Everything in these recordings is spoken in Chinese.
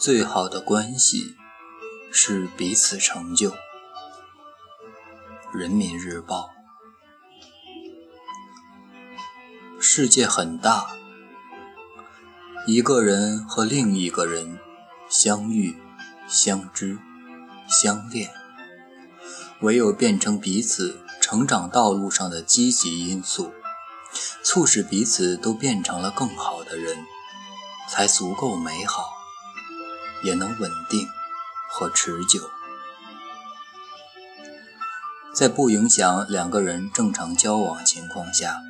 最好的关系是彼此成就。人民日报。世界很大，一个人和另一个人相遇、相知、相恋，唯有变成彼此成长道路上的积极因素，促使彼此都变成了更好的人，才足够美好。也能稳定和持久，在不影响两个人正常交往情况下，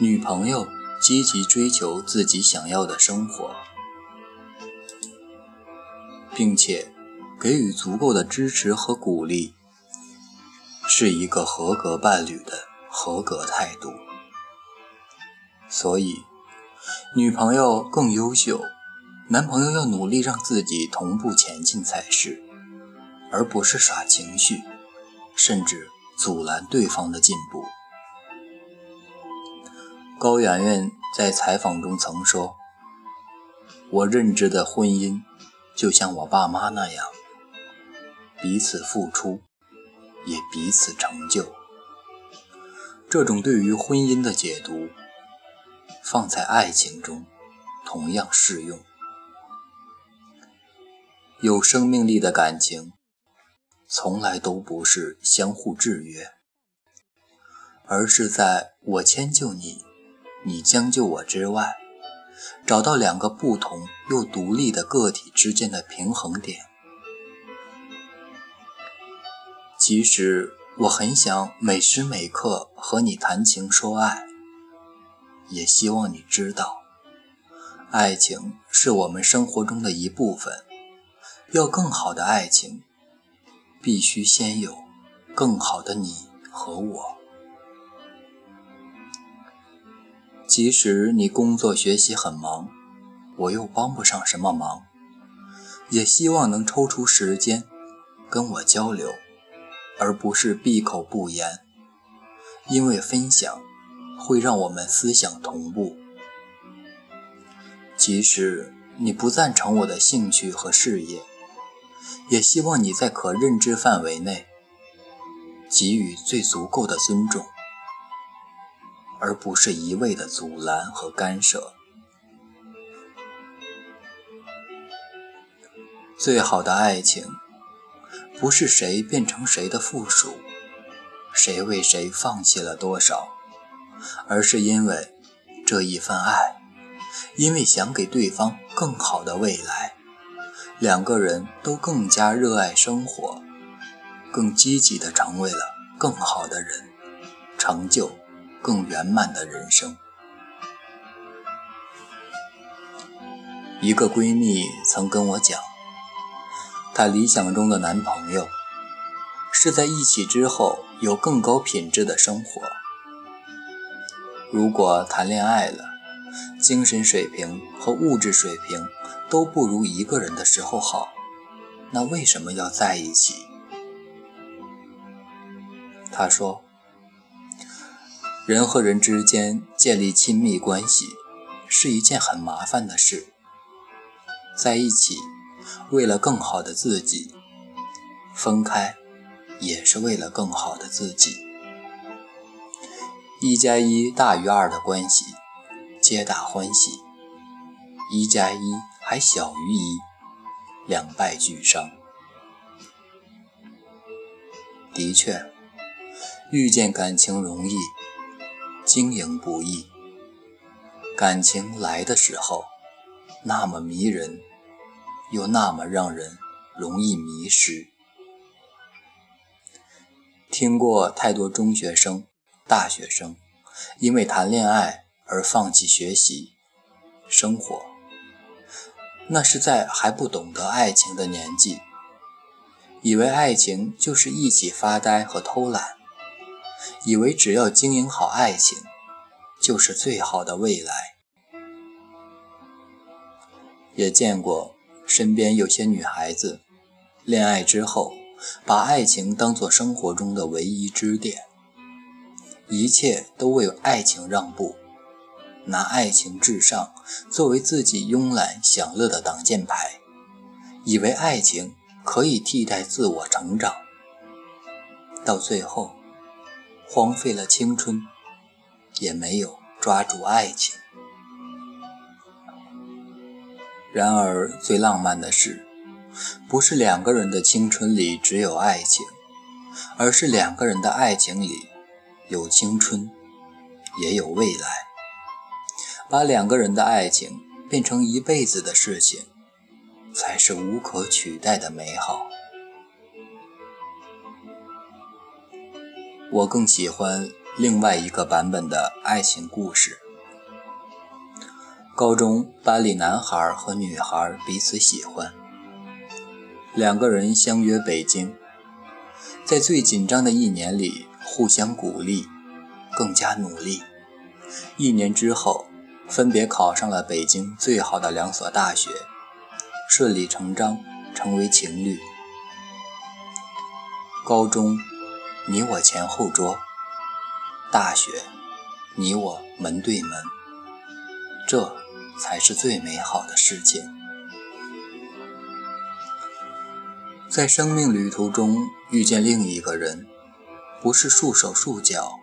女朋友积极追求自己想要的生活，并且给予足够的支持和鼓励，是一个合格伴侣的合格态度。所以，女朋友更优秀。男朋友要努力让自己同步前进才是，而不是耍情绪，甚至阻拦对方的进步。高圆圆在采访中曾说：“我认知的婚姻，就像我爸妈那样，彼此付出，也彼此成就。”这种对于婚姻的解读，放在爱情中同样适用。有生命力的感情，从来都不是相互制约，而是在我迁就你，你将就我之外，找到两个不同又独立的个体之间的平衡点。即使我很想每时每刻和你谈情说爱，也希望你知道，爱情是我们生活中的一部分。要更好的爱情，必须先有更好的你和我。即使你工作学习很忙，我又帮不上什么忙，也希望能抽出时间跟我交流，而不是闭口不言。因为分享会让我们思想同步。即使你不赞成我的兴趣和事业，也希望你在可认知范围内给予最足够的尊重，而不是一味的阻拦和干涉。最好的爱情，不是谁变成谁的附属，谁为谁放弃了多少，而是因为这一份爱，因为想给对方更好的未来。两个人都更加热爱生活，更积极地成为了更好的人，成就更圆满的人生。一个闺蜜曾跟我讲，她理想中的男朋友是在一起之后有更高品质的生活。如果谈恋爱了，精神水平和物质水平。都不如一个人的时候好，那为什么要在一起？他说：“人和人之间建立亲密关系是一件很麻烦的事，在一起为了更好的自己，分开也是为了更好的自己。一加一大于二的关系，皆大欢喜；一加一。”还小于一，两败俱伤。的确，遇见感情容易，经营不易。感情来的时候，那么迷人，又那么让人容易迷失。听过太多中学生、大学生因为谈恋爱而放弃学习、生活。那是在还不懂得爱情的年纪，以为爱情就是一起发呆和偷懒，以为只要经营好爱情，就是最好的未来。也见过身边有些女孩子，恋爱之后把爱情当作生活中的唯一支点，一切都为爱情让步。拿爱情至上作为自己慵懒享乐的挡箭牌，以为爱情可以替代自我成长，到最后荒废了青春，也没有抓住爱情。然而，最浪漫的事，不是两个人的青春里只有爱情，而是两个人的爱情里有青春，也有未来。把两个人的爱情变成一辈子的事情。才是无可取代的美好。我更喜欢另外一个版本的爱情故事。高中班里男孩和女孩彼此喜欢，两个人相约北京，在最紧张的一年里互相鼓励，更加努力。一年之后，分别考上了北京最好的两所大学。顺理成章成为情侣。高中，你我前后桌；大学，你我门对门。这才是最美好的事情。在生命旅途中遇见另一个人，不是束手束脚，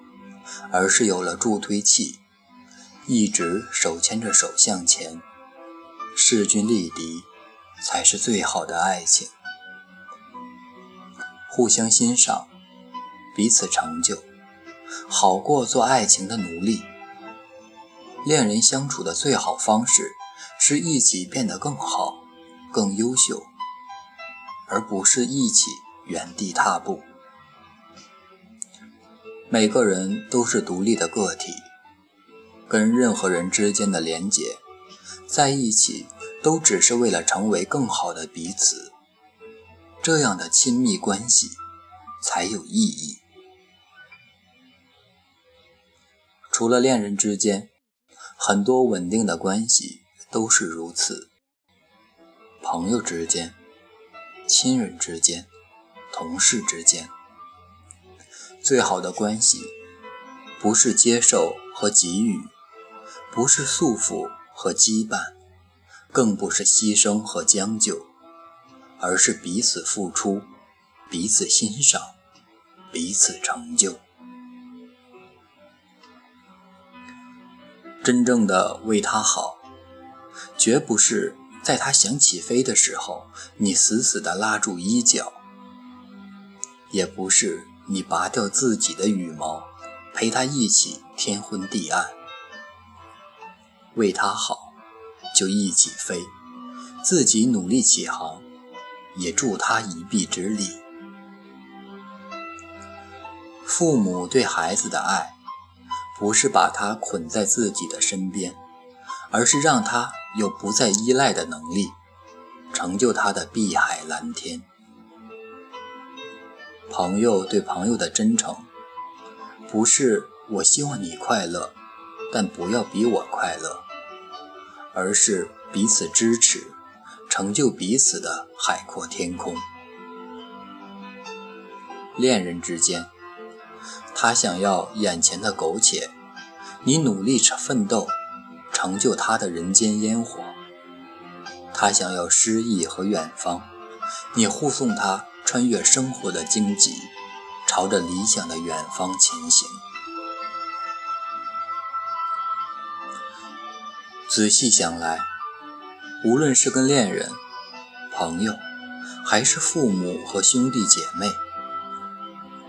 而是有了助推器，一直手牵着手向前，势均力敌。才是最好的爱情，互相欣赏，彼此成就，好过做爱情的奴隶。恋人相处的最好方式，是一起变得更好、更优秀，而不是一起原地踏步。每个人都是独立的个体，跟任何人之间的连结，在一起。都只是为了成为更好的彼此，这样的亲密关系才有意义。除了恋人之间，很多稳定的关系都是如此。朋友之间、亲人之间、同事之间，最好的关系不是接受和给予，不是束缚和羁绊。更不是牺牲和将就，而是彼此付出，彼此欣赏，彼此成就。真正的为他好，绝不是在他想起飞的时候，你死死地拉住衣角；也不是你拔掉自己的羽毛，陪他一起天昏地暗。为他好。就一起飞，自己努力起航，也助他一臂之力。父母对孩子的爱，不是把他捆在自己的身边，而是让他有不再依赖的能力，成就他的碧海蓝天。朋友对朋友的真诚，不是我希望你快乐，但不要比我快乐。而是彼此支持，成就彼此的海阔天空。恋人之间，他想要眼前的苟且，你努力着奋斗，成就他的人间烟火；他想要诗意和远方，你护送他穿越生活的荆棘，朝着理想的远方前行。仔细想来，无论是跟恋人、朋友，还是父母和兄弟姐妹，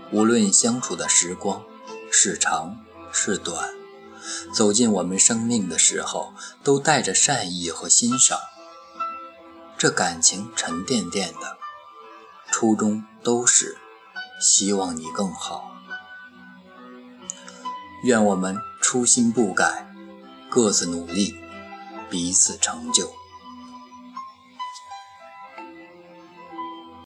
无论相处的时光是长是短，走进我们生命的时候，都带着善意和欣赏。这感情沉甸甸的，初衷都是希望你更好。愿我们初心不改，各自努力。彼此成就。